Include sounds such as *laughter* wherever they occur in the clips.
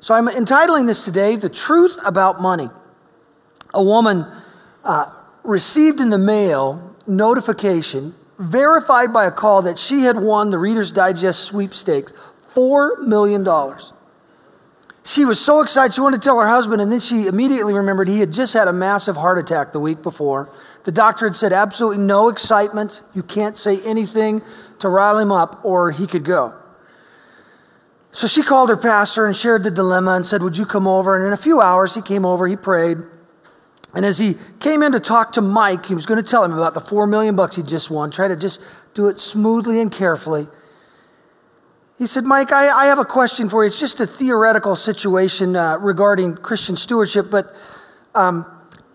So I'm entitling this today, The Truth About Money. A woman uh, received in the mail notification, verified by a call, that she had won the Reader's Digest sweepstakes $4 million. She was so excited, she wanted to tell her husband, and then she immediately remembered he had just had a massive heart attack the week before. The doctor had said absolutely no excitement. You can't say anything to rile him up, or he could go. So she called her pastor and shared the dilemma and said, Would you come over? And in a few hours, he came over, he prayed. And as he came in to talk to Mike, he was going to tell him about the four million bucks he just won, try to just do it smoothly and carefully. He said, Mike, I, I have a question for you. It's just a theoretical situation uh, regarding Christian stewardship, but um,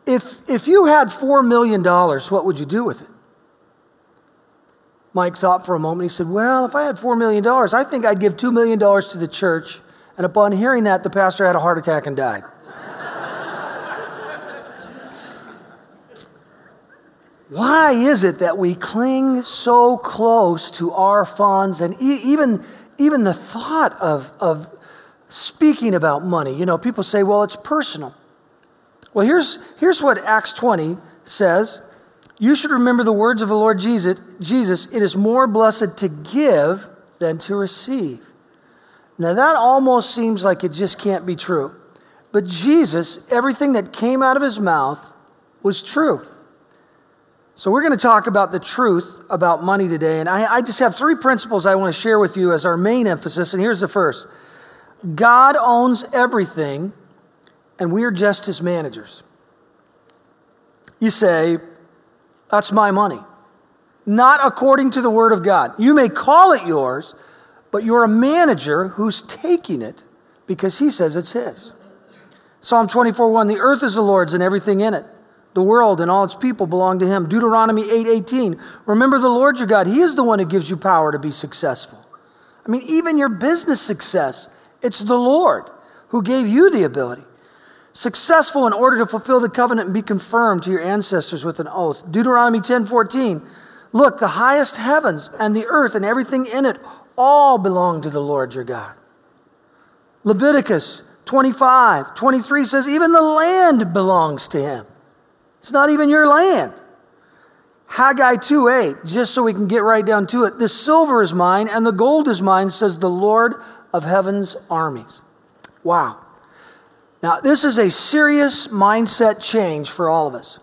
if, if you had $4 million, what would you do with it? Mike thought for a moment. He said, Well, if I had $4 million, I think I'd give $2 million to the church. And upon hearing that, the pastor had a heart attack and died. *laughs* Why is it that we cling so close to our funds and e- even, even the thought of, of speaking about money? You know, people say, well, it's personal. Well, here's, here's what Acts 20 says you should remember the words of the Lord Jesus, Jesus, it is more blessed to give than to receive. Now, that almost seems like it just can't be true. But Jesus, everything that came out of his mouth was true. So, we're going to talk about the truth about money today. And I, I just have three principles I want to share with you as our main emphasis. And here's the first God owns everything, and we are just his managers. You say, that's my money. Not according to the Word of God. You may call it yours, but you're a manager who's taking it because He says it's His. Psalm 24 1 The earth is the Lord's and everything in it. The world and all its people belong to Him. Deuteronomy 8 18 Remember the Lord your God. He is the one who gives you power to be successful. I mean, even your business success, it's the Lord who gave you the ability successful in order to fulfill the covenant and be confirmed to your ancestors with an oath. Deuteronomy 10:14. Look, the highest heavens and the earth and everything in it all belong to the Lord your God. Leviticus 25, 23 says, even the land belongs to him. It's not even your land. Haggai 2 8, just so we can get right down to it. The silver is mine and the gold is mine, says the Lord of heaven's armies. Wow. Now, this is a serious mindset change for all of us.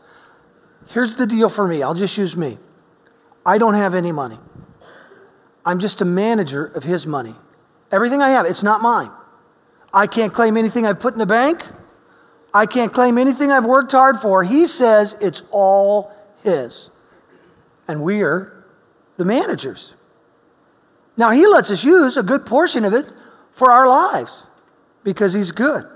Here's the deal for me I'll just use me. I don't have any money. I'm just a manager of his money. Everything I have, it's not mine. I can't claim anything I've put in the bank. I can't claim anything I've worked hard for. He says it's all his. And we're the managers. Now, he lets us use a good portion of it for our lives because he's good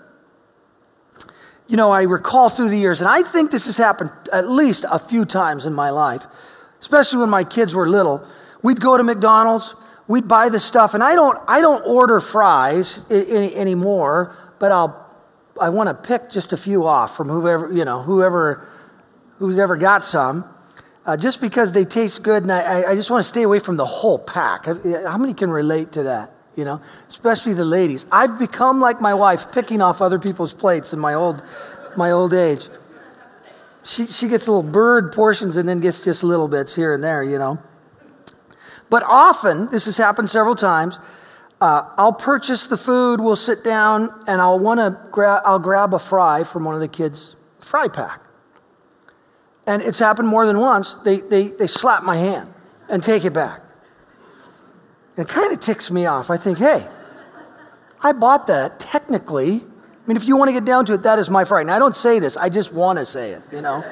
you know, I recall through the years, and I think this has happened at least a few times in my life, especially when my kids were little. We'd go to McDonald's, we'd buy the stuff, and I don't, I don't order fries any, anymore, but I'll, I want to pick just a few off from whoever, you know, whoever, who's ever got some, uh, just because they taste good, and I, I just want to stay away from the whole pack. How many can relate to that? You know, especially the ladies. I've become like my wife, picking off other people's plates in my old, my old age. She, she gets little bird portions and then gets just little bits here and there, you know. But often, this has happened several times, uh, I'll purchase the food, we'll sit down, and I'll want to grab, I'll grab a fry from one of the kids' fry pack. And it's happened more than once. They, they, they slap my hand and take it back. It kind of ticks me off. I think, hey, I bought that technically. I mean, if you want to get down to it, that is my fright. And I don't say this, I just want to say it, you know?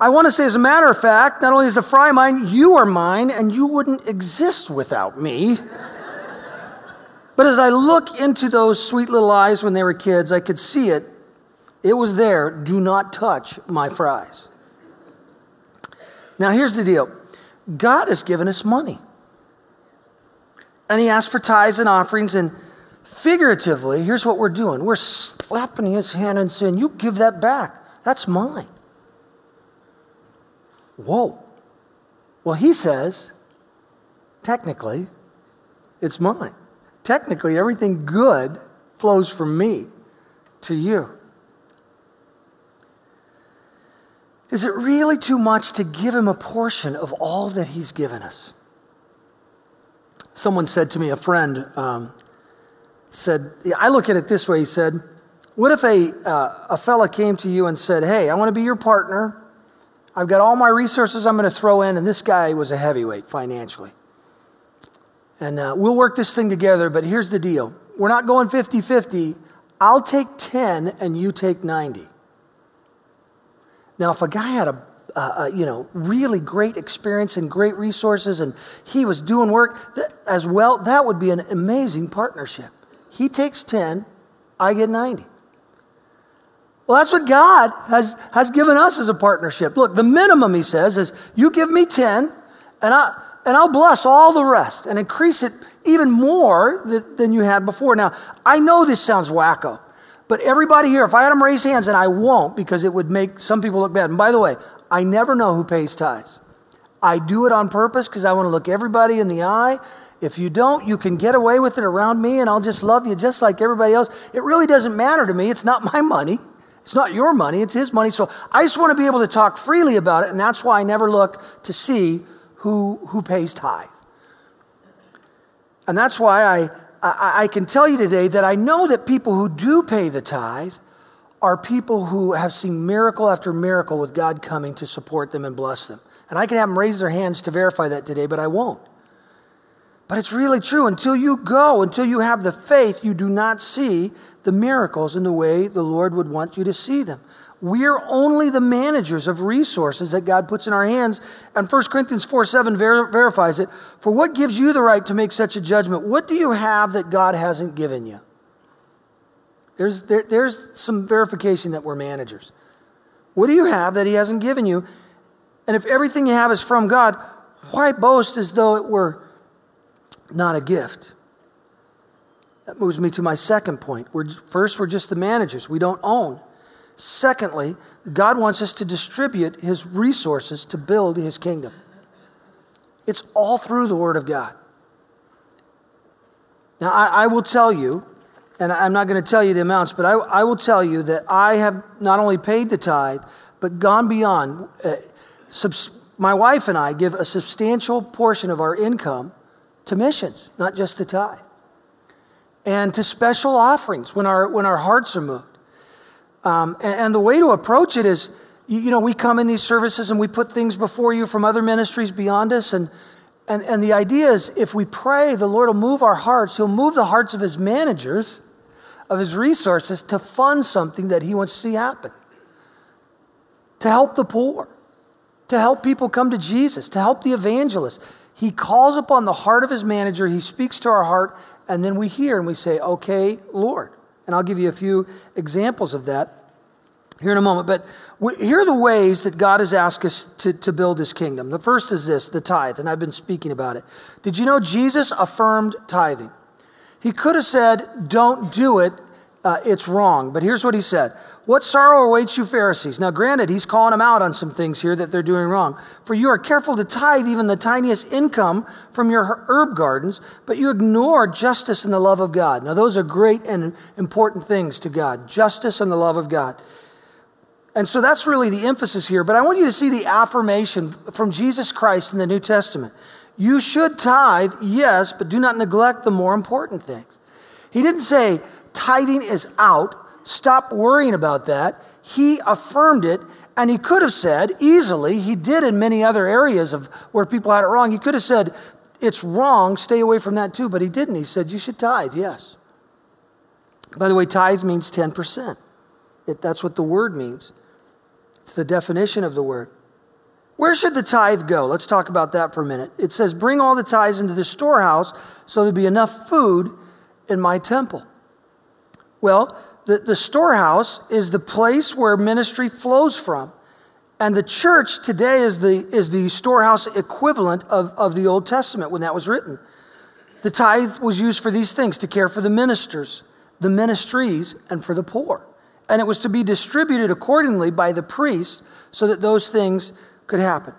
I want to say, as a matter of fact, not only is the fry mine, you are mine, and you wouldn't exist without me. But as I look into those sweet little eyes when they were kids, I could see it. It was there. Do not touch my fries. Now, here's the deal God has given us money. And he asked for tithes and offerings. And figuratively, here's what we're doing we're slapping his hand and saying, You give that back. That's mine. Whoa. Well, he says, technically, it's mine. technically, everything good flows from me to you. Is it really too much to give him a portion of all that he's given us? Someone said to me, a friend um, said, I look at it this way. He said, What if a, uh, a fella came to you and said, Hey, I want to be your partner. I've got all my resources I'm going to throw in, and this guy was a heavyweight financially. And uh, we'll work this thing together, but here's the deal we're not going 50 50. I'll take 10 and you take 90. Now, if a guy had a uh, you know, really great experience and great resources, and he was doing work as well, that would be an amazing partnership. He takes 10, I get 90. Well, that's what God has, has given us as a partnership. Look, the minimum, he says, is you give me 10, and, I, and I'll bless all the rest and increase it even more than, than you had before. Now, I know this sounds wacko. But everybody here, if I had them raise hands, and I won't because it would make some people look bad. And by the way, I never know who pays tithes. I do it on purpose because I want to look everybody in the eye. If you don't, you can get away with it around me and I'll just love you just like everybody else. It really doesn't matter to me. It's not my money. It's not your money, it's his money. So I just want to be able to talk freely about it, and that's why I never look to see who, who pays tithe. And that's why I, I, I can tell you today that I know that people who do pay the tithe are people who have seen miracle after miracle with God coming to support them and bless them. And I can have them raise their hands to verify that today, but I won't. But it's really true. Until you go, until you have the faith, you do not see the miracles in the way the Lord would want you to see them. We're only the managers of resources that God puts in our hands. And 1 Corinthians 4 7 ver- verifies it. For what gives you the right to make such a judgment? What do you have that God hasn't given you? There's, there, there's some verification that we're managers. What do you have that He hasn't given you? And if everything you have is from God, why boast as though it were not a gift? That moves me to my second point. We're, first, we're just the managers, we don't own. Secondly, God wants us to distribute His resources to build His kingdom. It's all through the Word of God. Now, I, I will tell you and I'm not going to tell you the amounts, but I, I, will tell you that I have not only paid the tithe, but gone beyond. Uh, subs- my wife and I give a substantial portion of our income to missions, not just the tithe, and to special offerings when our, when our hearts are moved. Um, and, and, the way to approach it is, you, you know, we come in these services and we put things before you from other ministries beyond us, and and, and the idea is if we pray, the Lord will move our hearts. He'll move the hearts of his managers of his resources to fund something that he wants to see happen, to help the poor, to help people come to Jesus, to help the evangelist. He calls upon the heart of his manager, he speaks to our heart, and then we hear and we say, Okay, Lord. And I'll give you a few examples of that here in a moment. But here are the ways that God has asked us to, to build his kingdom. The first is this the tithe, and I've been speaking about it. Did you know Jesus affirmed tithing? He could have said, Don't do it, uh, it's wrong. But here's what he said What sorrow awaits you, Pharisees? Now, granted, he's calling them out on some things here that they're doing wrong. For you are careful to tithe even the tiniest income from your herb gardens, but you ignore justice and the love of God. Now, those are great and important things to God justice and the love of God. And so that's really the emphasis here. But I want you to see the affirmation from Jesus Christ in the New Testament. You should tithe, yes, but do not neglect the more important things. He didn't say tithing is out, stop worrying about that. He affirmed it, and he could have said easily, he did in many other areas of where people had it wrong. He could have said, it's wrong, stay away from that too, but he didn't. He said, you should tithe, yes. By the way, tithe means 10%. It, that's what the word means. It's the definition of the word. Where should the tithe go? Let's talk about that for a minute. It says, Bring all the tithes into the storehouse so there'll be enough food in my temple. Well, the, the storehouse is the place where ministry flows from. And the church today is the, is the storehouse equivalent of, of the Old Testament when that was written. The tithe was used for these things to care for the ministers, the ministries, and for the poor. And it was to be distributed accordingly by the priests so that those things could happen.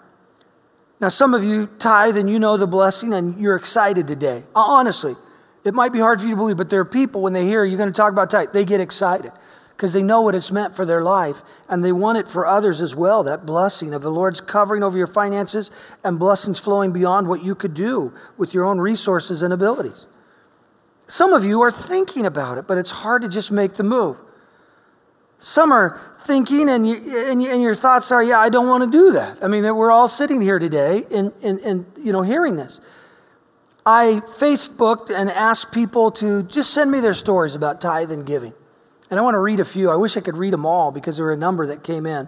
Now, some of you tithe and you know the blessing and you're excited today. Uh, honestly, It might be hard for you to believe, but there are people, when they hear you're going to talk about tithe, they get excited because they know what it's meant for their life and they want it for others as well that blessing of the Lord's covering over your finances and blessings flowing beyond what you could do with your own resources and abilities. Some of you are thinking about it, but it's hard to just make the move. Some are thinking, and, you, and, you, and your thoughts are, yeah, I don't want to do that. I mean, we're all sitting here today and, and, and you know, hearing this. I Facebooked and asked people to just send me their stories about tithe and giving. And I want to read a few. I wish I could read them all because there were a number that came in.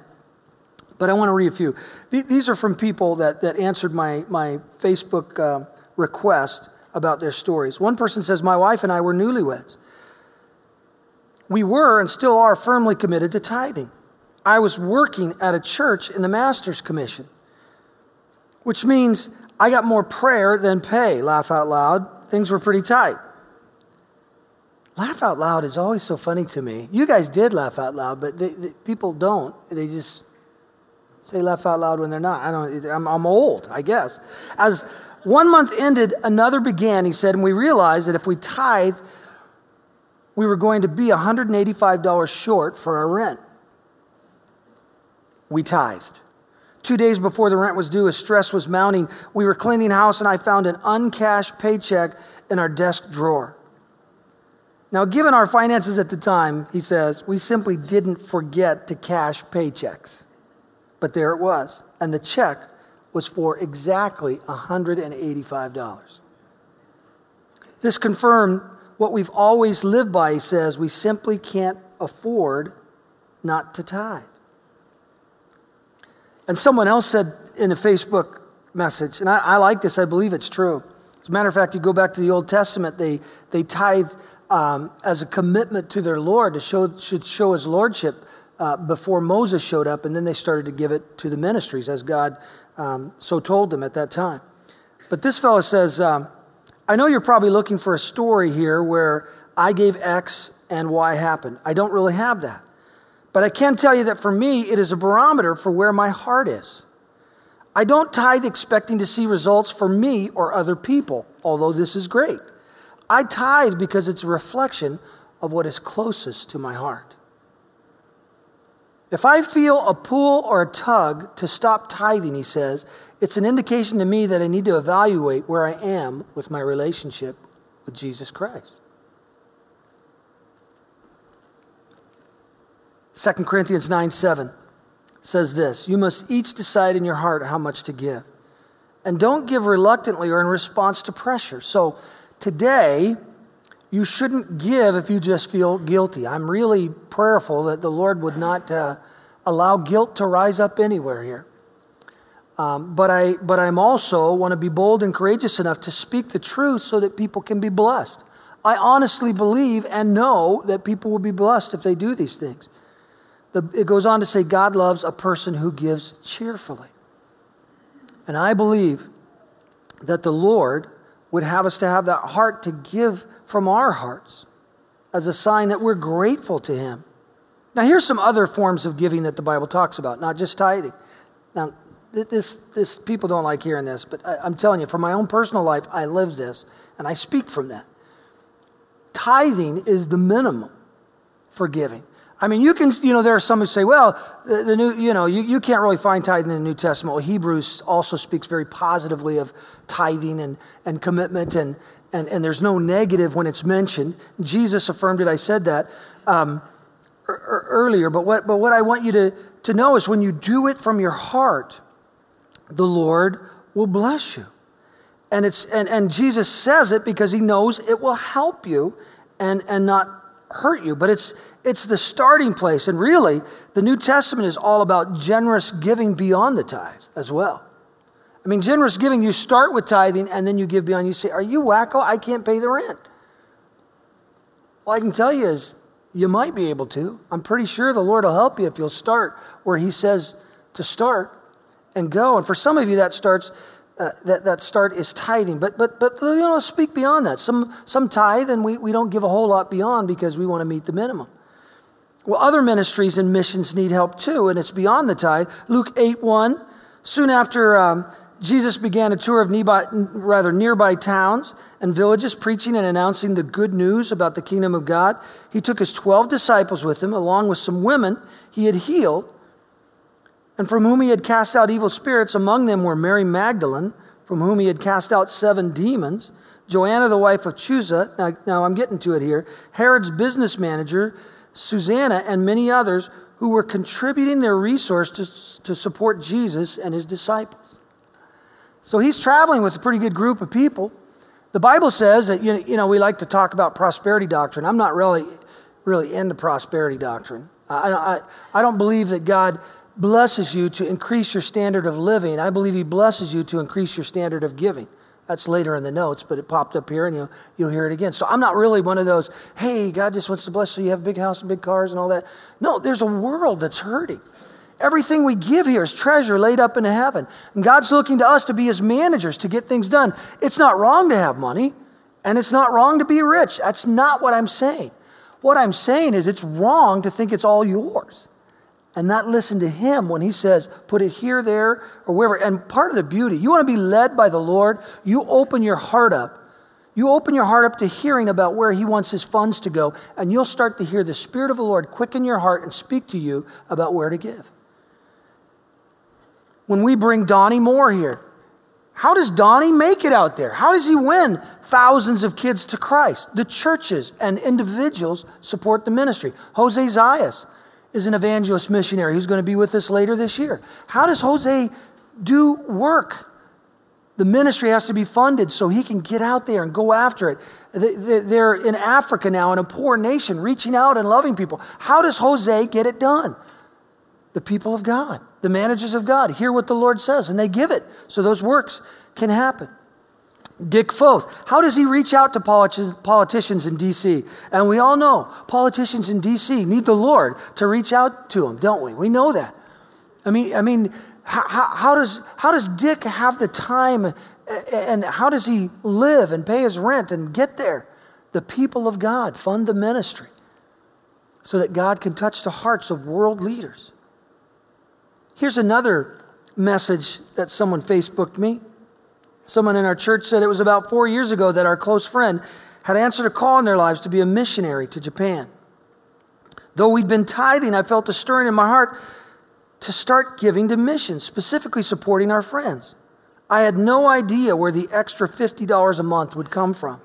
But I want to read a few. These are from people that, that answered my, my Facebook uh, request about their stories. One person says, My wife and I were newlyweds. We were and still are firmly committed to tithing. I was working at a church in the Master's Commission, which means I got more prayer than pay. Laugh out loud. Things were pretty tight. Laugh out loud is always so funny to me. You guys did laugh out loud, but they, they, people don't. They just say laugh out loud when they're not. I don't. I'm, I'm old, I guess. As one month ended, another began. He said, and we realized that if we tithe, we were going to be $185 short for our rent. We tithed. Two days before the rent was due, as stress was mounting, we were cleaning house, and I found an uncashed paycheck in our desk drawer. Now, given our finances at the time, he says, we simply didn't forget to cash paychecks. But there it was. And the check was for exactly $185. This confirmed what we've always lived by, he says. We simply can't afford not to tithe. And someone else said in a Facebook message, and I, I like this, I believe it's true. As a matter of fact, you go back to the Old Testament, they, they tithe um, as a commitment to their Lord to show, should show his lordship uh, before Moses showed up, and then they started to give it to the ministries as God um, so told them at that time. But this fellow says, um, I know you're probably looking for a story here where I gave X and Y happened. I don't really have that. But I can tell you that for me, it is a barometer for where my heart is. I don't tithe expecting to see results for me or other people, although this is great. I tithe because it's a reflection of what is closest to my heart. If I feel a pull or a tug to stop tithing, he says, it's an indication to me that I need to evaluate where I am with my relationship with Jesus Christ. 2 Corinthians 9 7 says this You must each decide in your heart how much to give. And don't give reluctantly or in response to pressure. So, Today, you shouldn't give if you just feel guilty. I'm really prayerful that the Lord would not uh, allow guilt to rise up anywhere here. Um, but I, but I'm also want to be bold and courageous enough to speak the truth so that people can be blessed. I honestly believe and know that people will be blessed if they do these things. The, it goes on to say, God loves a person who gives cheerfully. And I believe that the Lord would have us to have that heart to give from our hearts as a sign that we're grateful to Him. Now, here's some other forms of giving that the Bible talks about, not just tithing. Now, this, this people don't like hearing this, but I, I'm telling you, from my own personal life, I live this, and I speak from that. Tithing is the minimum for giving. I mean, you can, you know, there are some who say, well, the, the, new, you know, you, you can't really find tithing in the New Testament. Well, Hebrews also speaks very positively of tithing and, and commitment, and, and, and there's no negative when it's mentioned. Jesus affirmed it. I said that um, earlier. But what, but what I want you to, to know is when you do it from your heart, the Lord will bless you. And, it's, and, and Jesus says it because he knows it will help you and, and not hurt you. But it's, it's the starting place. And really, the New Testament is all about generous giving beyond the tithe as well. I mean, generous giving, you start with tithing and then you give beyond. You say, Are you wacko? I can't pay the rent. All I can tell you is you might be able to. I'm pretty sure the Lord will help you if you'll start where He says to start and go. And for some of you, that starts. Uh, that, that start is tithing. But, but, but you know, speak beyond that. Some, some tithe and we, we don't give a whole lot beyond because we want to meet the minimum. Well, other ministries and missions need help too, and it's beyond the tithe. Luke 8 1, soon after um, Jesus began a tour of nearby, rather nearby towns and villages, preaching and announcing the good news about the kingdom of God. He took his 12 disciples with him, along with some women he had healed, and from whom he had cast out evil spirits. Among them were Mary Magdalene, from whom he had cast out seven demons, Joanna, the wife of Chuza. Now, now I'm getting to it here. Herod's business manager, Susanna, and many others who were contributing their resources to, to support Jesus and his disciples. So he's traveling with a pretty good group of people. The Bible says that, you know, we like to talk about prosperity doctrine. I'm not really, really into prosperity doctrine. I, I, I don't believe that God blesses you to increase your standard of living. I believe He blesses you to increase your standard of giving. That's later in the notes, but it popped up here and you'll, you'll hear it again. So I'm not really one of those, hey, God just wants to bless you, so you have a big house and big cars and all that. No, there's a world that's hurting. Everything we give here is treasure laid up in heaven. And God's looking to us to be his managers to get things done. It's not wrong to have money, and it's not wrong to be rich. That's not what I'm saying. What I'm saying is it's wrong to think it's all yours and not listen to him when he says, put it here, there, or wherever. And part of the beauty, you want to be led by the Lord, you open your heart up. You open your heart up to hearing about where he wants his funds to go, and you'll start to hear the Spirit of the Lord quicken your heart and speak to you about where to give. When we bring Donnie Moore here, how does Donnie make it out there? How does he win thousands of kids to Christ? The churches and individuals support the ministry. Jose Zayas, is an evangelist missionary who's going to be with us later this year. How does Jose do work? The ministry has to be funded so he can get out there and go after it. They're in Africa now, in a poor nation, reaching out and loving people. How does Jose get it done? The people of God, the managers of God, hear what the Lord says and they give it so those works can happen. Dick Foth. How does he reach out to politicians in D.C.? And we all know politicians in D.C. need the Lord to reach out to them, don't we? We know that. I mean, I mean, how, how, does, how does Dick have the time and how does he live and pay his rent and get there? The people of God fund the ministry so that God can touch the hearts of world leaders. Here's another message that someone Facebooked me. Someone in our church said it was about four years ago that our close friend had answered a call in their lives to be a missionary to Japan. Though we'd been tithing, I felt a stirring in my heart to start giving to missions, specifically supporting our friends. I had no idea where the extra $50 a month would come from.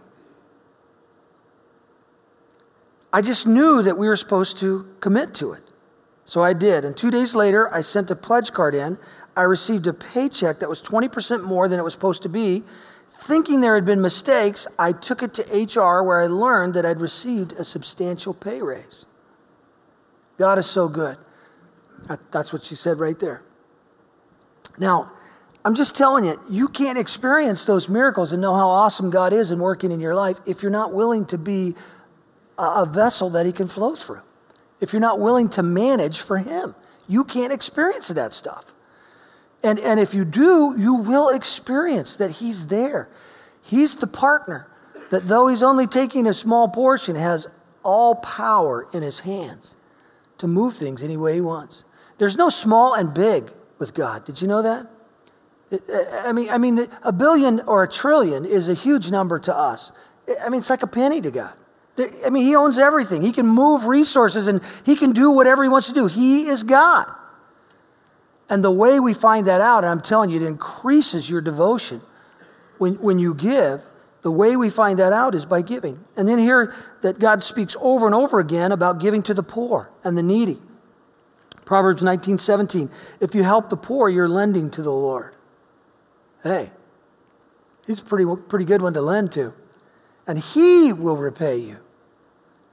I just knew that we were supposed to commit to it. So I did. And two days later, I sent a pledge card in. I received a paycheck that was 20% more than it was supposed to be. Thinking there had been mistakes, I took it to HR where I learned that I'd received a substantial pay raise. God is so good. That's what she said right there. Now, I'm just telling you, you can't experience those miracles and know how awesome God is in working in your life if you're not willing to be a vessel that He can flow through. If you're not willing to manage for Him, you can't experience that stuff. And, and if you do, you will experience that He's there. He's the partner that, though He's only taking a small portion, has all power in His hands to move things any way He wants. There's no small and big with God. Did you know that? I mean, I mean, a billion or a trillion is a huge number to us. I mean, it's like a penny to God. I mean, He owns everything. He can move resources and He can do whatever He wants to do. He is God. And the way we find that out, and I'm telling you, it increases your devotion when, when you give. The way we find that out is by giving. And then here that God speaks over and over again about giving to the poor and the needy. Proverbs 19, 17. If you help the poor, you're lending to the Lord. Hey, he's a pretty, pretty good one to lend to. And he will repay you.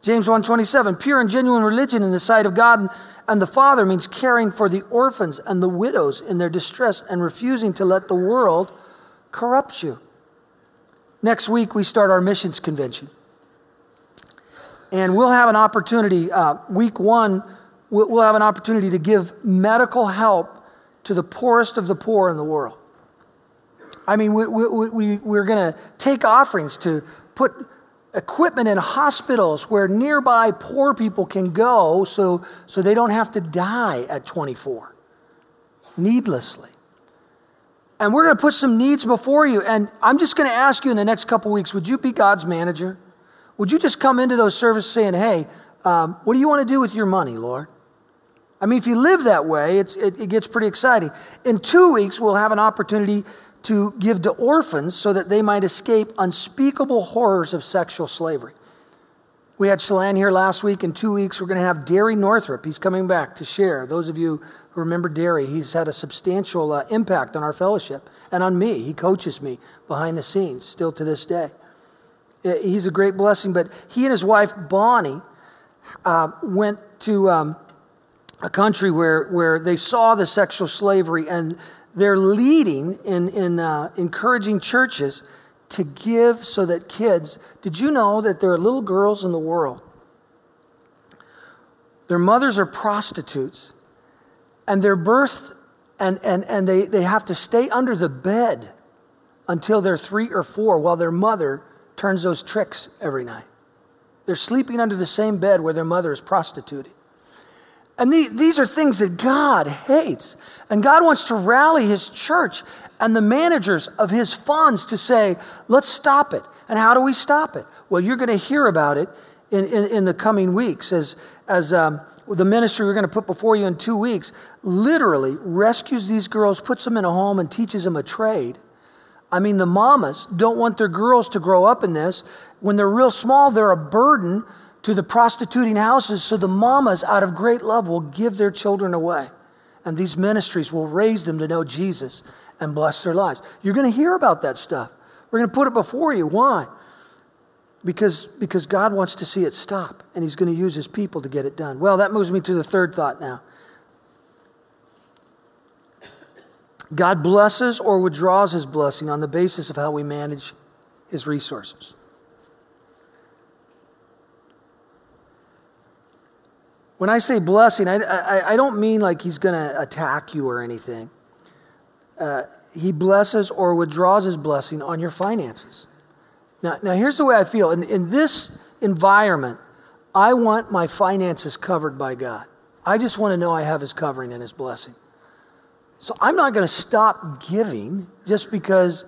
James 1:27 Pure and genuine religion in the sight of God and the Father means caring for the orphans and the widows in their distress and refusing to let the world corrupt you. Next week we start our missions convention. And we'll have an opportunity, uh, week one, we'll, have an opportunity to give medical help to the poorest of the poor in the world. I mean, we, we, we, we're going to take offerings to put equipment in hospitals where nearby poor people can go so, so they don't have to die at 24 needlessly. And we're going to put some needs before you. And I'm just going to ask you in the next couple weeks would you be God's manager? Would you just come into those services saying, hey, um, what do you want to do with your money, Lord? I mean, if you live that way, it, it gets pretty exciting. In two weeks, we'll have an opportunity to give to orphans so that they might escape unspeakable horrors of sexual slavery. We had Chelan here last week. In two weeks, we're going to have Derry Northrup. He's coming back to share. Those of you who remember Derry, he's had a substantial uh, impact on our fellowship and on me. He coaches me behind the scenes still to this day. He's a great blessing. But he and his wife, Bonnie, uh, went to um, a country where, where they saw the sexual slavery and they're leading in, in uh, encouraging churches to give so that kids. Did you know that there are little girls in the world? Their mothers are prostitutes, and they're birthed, and, and, and they, they have to stay under the bed until they're three or four while their mother turns those tricks every night. They're sleeping under the same bed where their mother is prostituting. And the, these are things that God hates. And God wants to rally his church and the managers of his funds to say, let's stop it. And how do we stop it? Well, you're going to hear about it in, in, in the coming weeks as, as um, the ministry we're going to put before you in two weeks literally rescues these girls, puts them in a home, and teaches them a trade. I mean, the mamas don't want their girls to grow up in this. When they're real small, they're a burden to the prostituting houses, so the mamas, out of great love, will give their children away. And these ministries will raise them to know Jesus and bless their lives. You're going to hear about that stuff. We're going to put it before you. Why? Because, because God wants to see it stop, and He's going to use His people to get it done. Well, that moves me to the third thought now. God blesses or withdraws His blessing on the basis of how we manage His resources. When I say blessing, I, I, I don't mean like he's going to attack you or anything. Uh, he blesses or withdraws his blessing on your finances. Now, now here's the way I feel. In, in this environment, I want my finances covered by God. I just want to know I have his covering and his blessing. So I'm not going to stop giving just because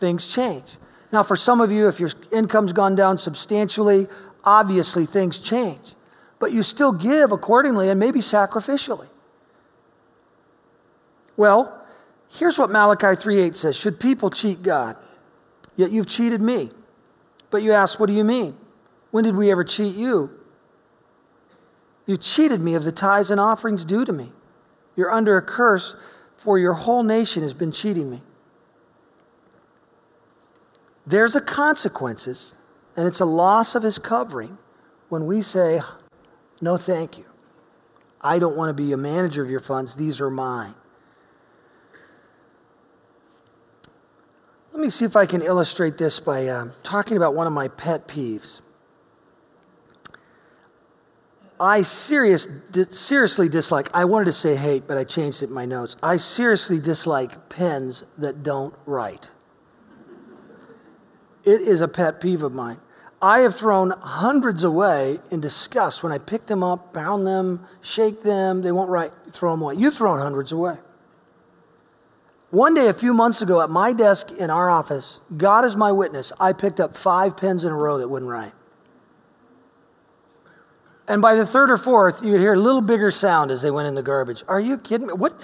things change. Now, for some of you, if your income's gone down substantially, obviously things change but you still give accordingly and maybe sacrificially. Well, here's what Malachi 3:8 says, should people cheat God? Yet you've cheated me. But you ask, what do you mean? When did we ever cheat you? You cheated me of the tithes and offerings due to me. You're under a curse, for your whole nation has been cheating me. There's a consequences, and it's a loss of his covering when we say, no, thank you. I don't want to be a manager of your funds. These are mine. Let me see if I can illustrate this by uh, talking about one of my pet peeves. I serious, di- seriously dislike, I wanted to say hate, but I changed it in my notes. I seriously dislike pens that don't write. It is a pet peeve of mine. I have thrown hundreds away in disgust when I pick them up, bound them, shake them. They won't write, throw them away. You've thrown hundreds away. One day, a few months ago, at my desk in our office, God is my witness, I picked up five pens in a row that wouldn't write. And by the third or fourth, you would hear a little bigger sound as they went in the garbage. Are you kidding me? What?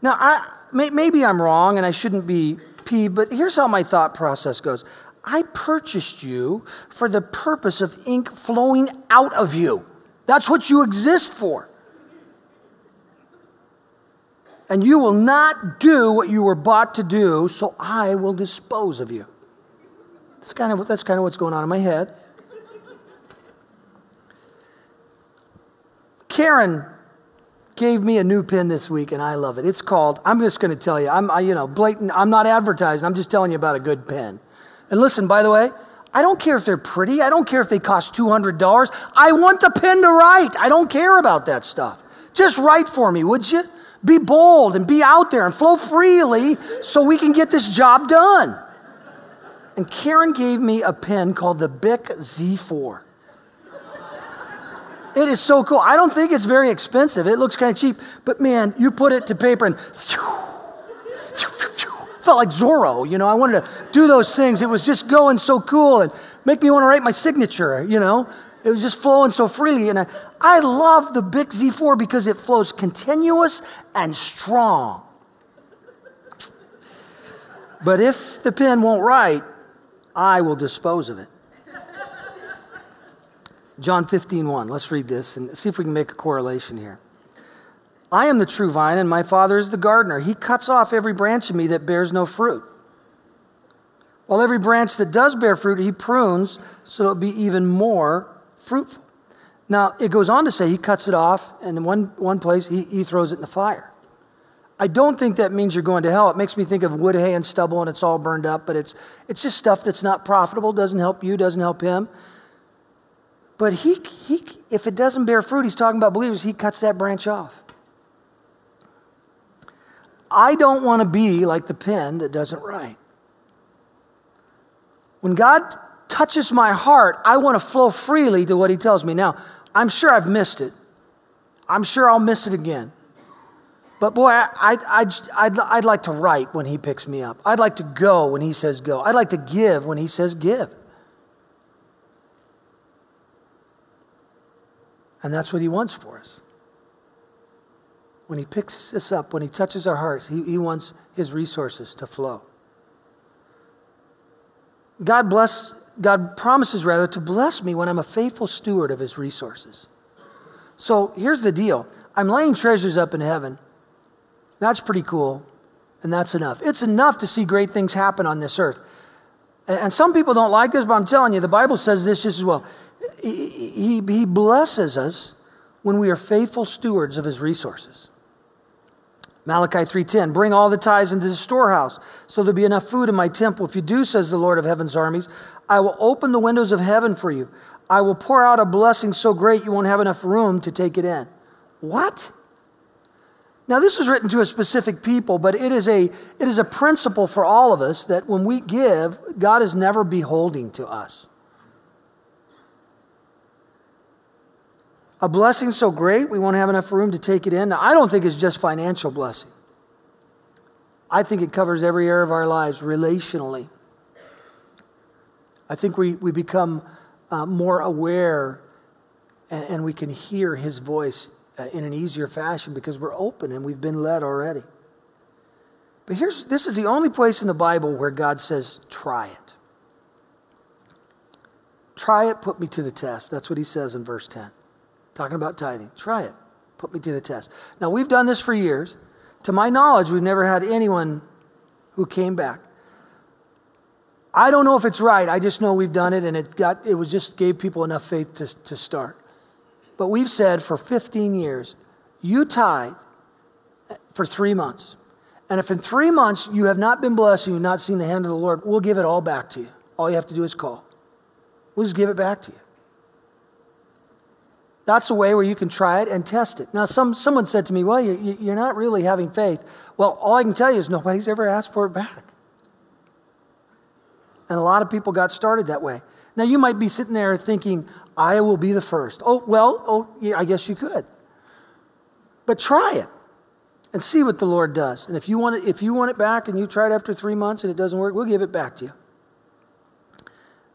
Now, I, may, maybe I'm wrong and I shouldn't be peeved, but here's how my thought process goes I purchased you for the purpose of ink flowing out of you. That's what you exist for. And you will not do what you were bought to do, so I will dispose of you. That's kind of, that's kind of what's going on in my head. Karen gave me a new pen this week, and I love it. It's called, I'm just going to tell you, I'm, I, you know, blatant, I'm not advertising, I'm just telling you about a good pen. And listen, by the way, I don't care if they're pretty. I don't care if they cost $200. I want the pen to write. I don't care about that stuff. Just write for me, would you? Be bold and be out there and flow freely so we can get this job done. And Karen gave me a pen called the Bic Z4. It is so cool. I don't think it's very expensive. It looks kind of cheap, but man, you put it to paper and *laughs* felt like Zorro, you know. I wanted to do those things. It was just going so cool and make me want to write my signature, you know. It was just flowing so freely. And I, I love the Bic Z4 because it flows continuous and strong. But if the pen won't write, I will dispose of it. John 15, 1. Let's read this and see if we can make a correlation here. I am the true vine, and my Father is the gardener. He cuts off every branch of me that bears no fruit. While every branch that does bear fruit, he prunes so it'll be even more fruitful. Now, it goes on to say he cuts it off, and in one, one place, he, he throws it in the fire. I don't think that means you're going to hell. It makes me think of wood, hay, and stubble, and it's all burned up, but it's, it's just stuff that's not profitable, doesn't help you, doesn't help him. But he, he, if it doesn't bear fruit, he's talking about believers, he cuts that branch off. I don't want to be like the pen that doesn't write. When God touches my heart, I want to flow freely to what he tells me. Now, I'm sure I've missed it. I'm sure I'll miss it again. But boy, I, I, I'd, I'd like to write when he picks me up. I'd like to go when he says go. I'd like to give when he says give. And that's what he wants for us. When he picks us up, when he touches our hearts, he, he wants his resources to flow. God bless, God promises rather to bless me when I'm a faithful steward of his resources. So here's the deal. I'm laying treasures up in heaven. That's pretty cool. And that's enough. It's enough to see great things happen on this earth. And some people don't like this, but I'm telling you, the Bible says this just as well he, he blesses us when we are faithful stewards of his resources. Malachi 3:10 Bring all the tithes into the storehouse so there'll be enough food in my temple. If you do, says the Lord of heaven's armies, I will open the windows of heaven for you. I will pour out a blessing so great you won't have enough room to take it in. What? Now this was written to a specific people, but it is a it is a principle for all of us that when we give, God is never beholding to us. A blessing so great we won't have enough room to take it in. Now, I don't think it's just financial blessing. I think it covers every area of our lives relationally. I think we, we become uh, more aware and, and, we can hear his voice uh, in an easier fashion because we're open and we've been led already. But here's this is the only place in the Bible where God says, try it. Try it, put me to the test. That's what he says in verse 10 talking about tithing. Try it. Put me to the test. Now, we've done this for years. To my knowledge, we've never had anyone who came back. I don't know if it's right. I just know we've done it and it got it was just gave people enough faith to, to start. But we've said for 15 years, you tithe for three months. And if in three months you have not been blessed and you've not seen the hand of the Lord, we'll give it all back to you. All you have to do is call. We'll just give it back to you. That's a way where you can try it and test it. Now, some, someone said to me, Well, you, you're not really having faith. Well, all I can tell you is nobody's ever asked for it back. And a lot of people got started that way. Now, you might be sitting there thinking, I will be the first. Oh, well, oh, yeah, I guess you could. But try it and see what the Lord does. And if you want it, if you want it back and you try it after three months and it doesn't work, we'll give it back to you.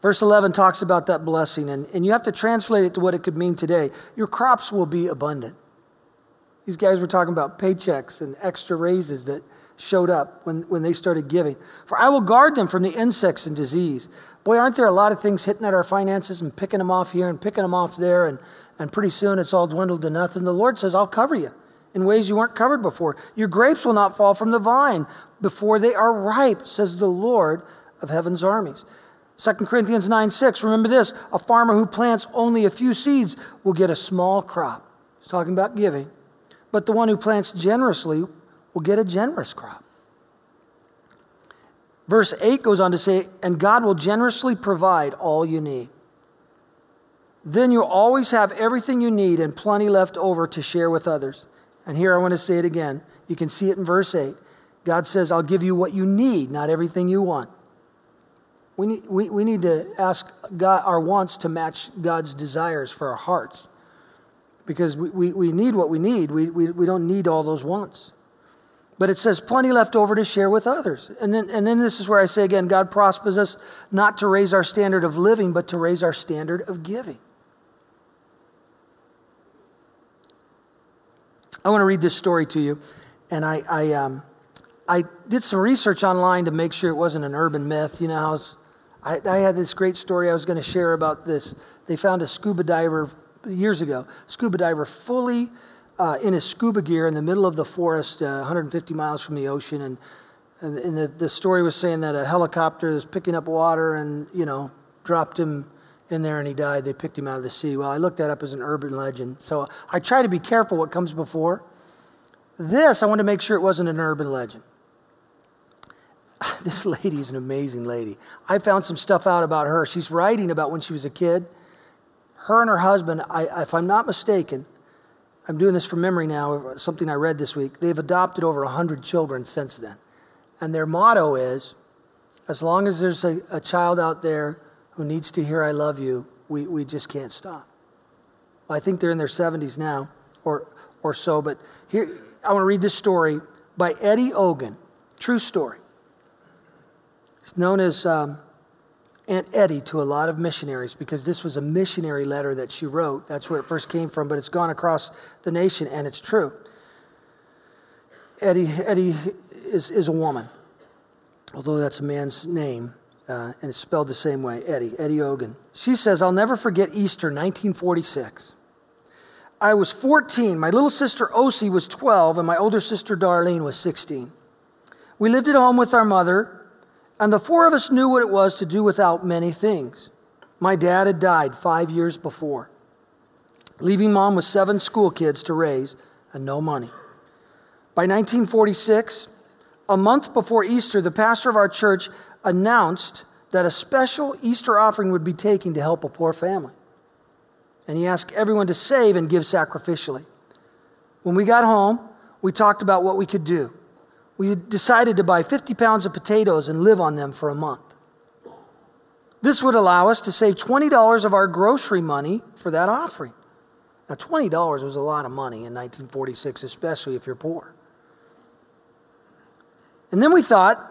Verse 11 talks about that blessing, and, and you have to translate it to what it could mean today. Your crops will be abundant. These guys were talking about paychecks and extra raises that showed up when, when they started giving. For I will guard them from the insects and disease. Boy, aren't there a lot of things hitting at our finances and picking them off here and picking them off there, and, and pretty soon it's all dwindled to nothing. The Lord says, I'll cover you in ways you weren't covered before. Your grapes will not fall from the vine before they are ripe, says the Lord of heaven's armies. 2 Corinthians 9 6, remember this a farmer who plants only a few seeds will get a small crop. He's talking about giving. But the one who plants generously will get a generous crop. Verse 8 goes on to say, and God will generously provide all you need. Then you'll always have everything you need and plenty left over to share with others. And here I want to say it again. You can see it in verse 8. God says, I'll give you what you need, not everything you want. We need, we, we need to ask God, our wants to match God's desires for our hearts. Because we, we, we need what we need. We, we, we don't need all those wants. But it says plenty left over to share with others. And then, and then this is where I say again God prospers us not to raise our standard of living, but to raise our standard of giving. I want to read this story to you. And I, I, um, I did some research online to make sure it wasn't an urban myth. You know, I, I, I had this great story I was going to share about this. They found a scuba diver years ago, scuba diver fully uh, in his scuba gear in the middle of the forest, uh, 150 miles from the ocean. And, and, and the, the story was saying that a helicopter was picking up water and, you know, dropped him in there and he died. They picked him out of the sea. Well, I looked that up as an urban legend. So I try to be careful what comes before. This, I want to make sure it wasn't an urban legend. *laughs* This lady is an amazing lady. I found some stuff out about her. She's writing about when she was a kid. Her and her husband, I, if I'm not mistaken, I'm doing this from memory now, something I read this week. They've adopted over 100 children since then. And their motto is as long as there's a, a child out there who needs to hear I love you, we, we just can't stop. I think they're in their 70s now or, or so, but here, I want to read this story by Eddie Ogan. True story. He's known as um, Aunt Eddie to a lot of missionaries because this was a missionary letter that she wrote. That's where it first came from, but it's gone across the nation and it's true. Eddie, Eddie is, is a woman, although that's a man's name, uh, and it's spelled the same way Eddie, Eddie Ogan. She says, I'll never forget Easter 1946. I was 14, my little sister Ocy was 12, and my older sister Darlene was 16. We lived at home with our mother and the four of us knew what it was to do without many things. My dad had died five years before, leaving mom with seven school kids to raise and no money. By 1946, a month before Easter, the pastor of our church announced that a special Easter offering would be taken to help a poor family. And he asked everyone to save and give sacrificially. When we got home, we talked about what we could do we decided to buy 50 pounds of potatoes and live on them for a month. This would allow us to save $20 of our grocery money for that offering. Now, $20 was a lot of money in 1946, especially if you're poor. And then we thought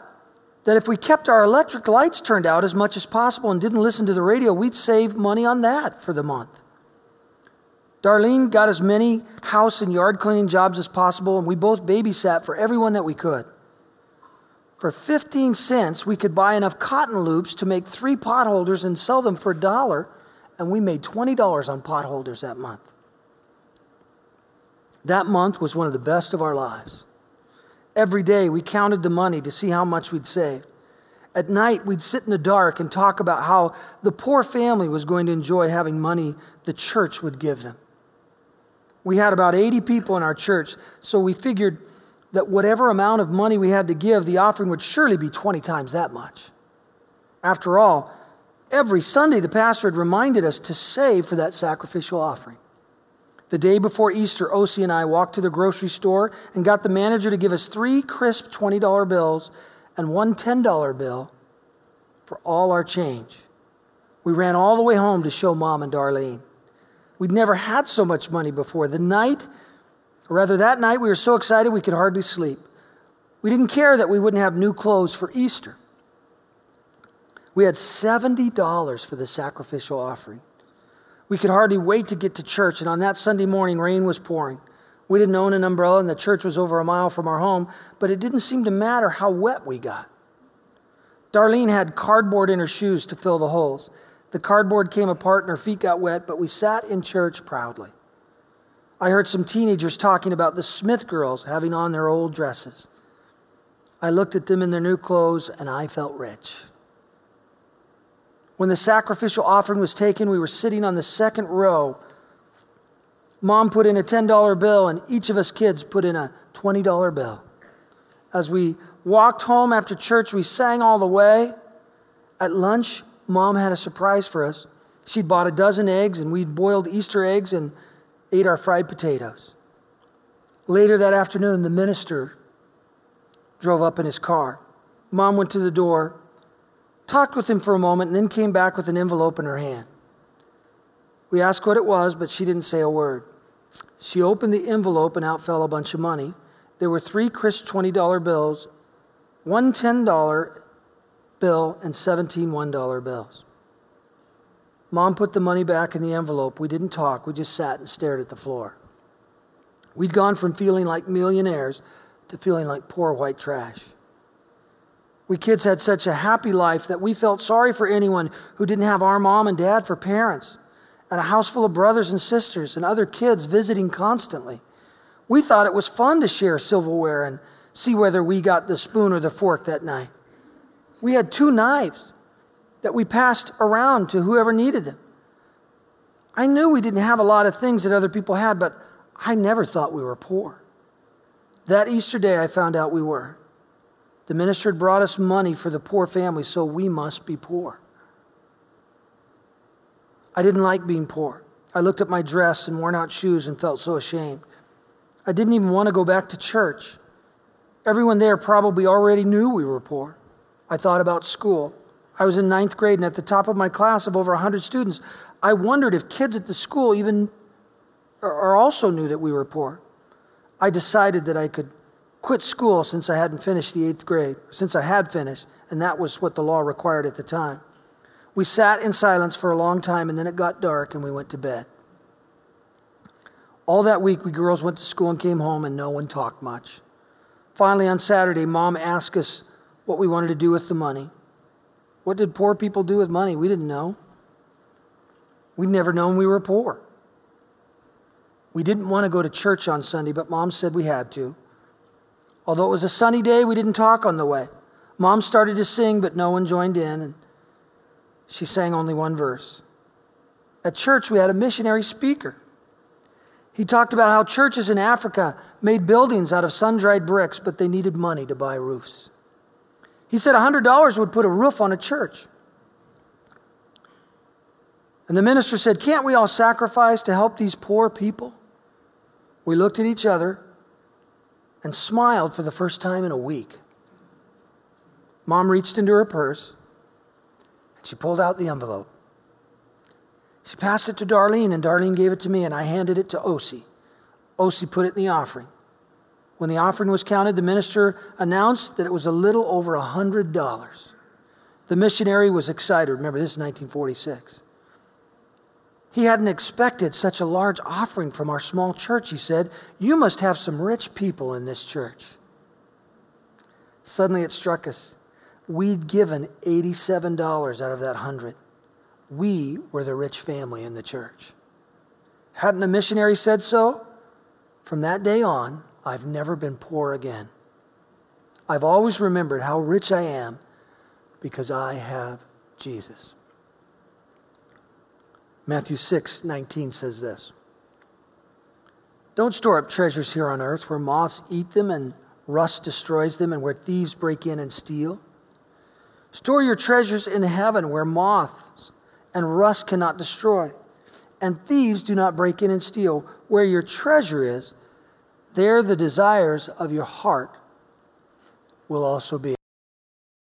that if we kept our electric lights turned out as much as possible and didn't listen to the radio, we'd save money on that for the month. Darlene got as many house and yard cleaning jobs as possible, and we both babysat for everyone that we could. For 15 cents, we could buy enough cotton loops to make three potholders and sell them for a dollar, and we made $20 on potholders that month. That month was one of the best of our lives. Every day, we counted the money to see how much we'd saved. At night, we'd sit in the dark and talk about how the poor family was going to enjoy having money the church would give them. We had about 80 people in our church, so we figured that whatever amount of money we had to give, the offering would surely be 20 times that much. After all, every Sunday the pastor had reminded us to save for that sacrificial offering. The day before Easter, Ocy and I walked to the grocery store and got the manager to give us three crisp $20 bills and one $10 bill for all our change. We ran all the way home to show Mom and Darlene. We'd never had so much money before. The night, or rather that night, we were so excited we could hardly sleep. We didn't care that we wouldn't have new clothes for Easter. We had $70 for the sacrificial offering. We could hardly wait to get to church, and on that Sunday morning, rain was pouring. We didn't own an umbrella, and the church was over a mile from our home, but it didn't seem to matter how wet we got. Darlene had cardboard in her shoes to fill the holes. The cardboard came apart and her feet got wet, but we sat in church proudly. I heard some teenagers talking about the Smith girls having on their old dresses. I looked at them in their new clothes and I felt rich. When the sacrificial offering was taken, we were sitting on the second row. Mom put in a $10 bill, and each of us kids put in a $20 bill. As we walked home after church, we sang all the way. At lunch, mom had a surprise for us. She'd bought a dozen eggs, and we'd boiled Easter eggs and ate our fried potatoes. Later that afternoon, the minister drove up in his car. Mom went to the door, talked with him for a moment, and then came back with an envelope in her hand. We asked what it was, but she didn't say a word. She opened the envelope, and out fell a bunch of money. there were three crisp $20 bills, one $10 bill, and 17 $1 bills. Mom put the money back in the envelope. We didn't talk, we just sat and stared at the floor. We'd gone from feeling like millionaires to feeling like poor white trash. We kids had such a happy life that we felt sorry for anyone who didn't have our mom and dad for parents, and a house full of brothers and sisters and other kids visiting constantly. We thought it was fun to share silverware and see whether we got the spoon or the fork that night. We had two knives that we passed around to whoever needed them. I knew we didn't have a lot of things that other people had, but I never thought we were poor. That Easter day, I found out we were. The minister had brought us money for the poor family, so we must be poor. I didn't like being poor. I looked at my dress and worn out shoes and felt so ashamed. I didn't even want to go back to church. Everyone there probably already knew we were poor. I thought about school. I was in ninth grade, and at the top of my class of over 100 students, I wondered if kids at the school even or also knew that we were poor. I decided that I could quit school since I hadn't finished the eighth grade, since I had finished, and that was what the law required at the time. We sat in silence for a long time, and then it got dark, and we went to bed. All that week, we girls went to school and came home, and no one talked much. Finally, on Saturday, mom asked us what we wanted to do with the money. What did poor people do with money? We didn't know. We'd never known we were poor. We didn't want to go to church on Sunday, but mom said we had to. Although it was a sunny day, we didn't talk on the way. Mom started to sing, but no one joined in, and she sang only one verse. At church, we had a missionary speaker. He talked about how churches in Africa made buildings out of sun dried bricks, but they needed money to buy roofs. He said $100 would put a roof on a church. And the minister said, Can't we all sacrifice to help these poor people? We looked at each other and smiled for the first time in a week. Mom reached into her purse and she pulled out the envelope. She passed it to Darlene, and Darlene gave it to me, and I handed it to Ocy. Ocy put it in the offering. When the offering was counted, the minister announced that it was a little over a $100. The missionary was excited. Remember, this is 1946. He hadn't expected such a large offering from our small church, he said. You must have some rich people in this church. Suddenly it struck us. We'd given $87 out of that 100. We were the rich family in the church. Hadn't the missionary said so? From that day on, I've never been poor again. I've always remembered how rich I am because I have Jesus. Matthew 6 19 says this Don't store up treasures here on earth where moths eat them and rust destroys them and where thieves break in and steal. Store your treasures in heaven where moths and rust cannot destroy, and thieves do not break in and steal. Where your treasure is, there the desires of your heart will also be.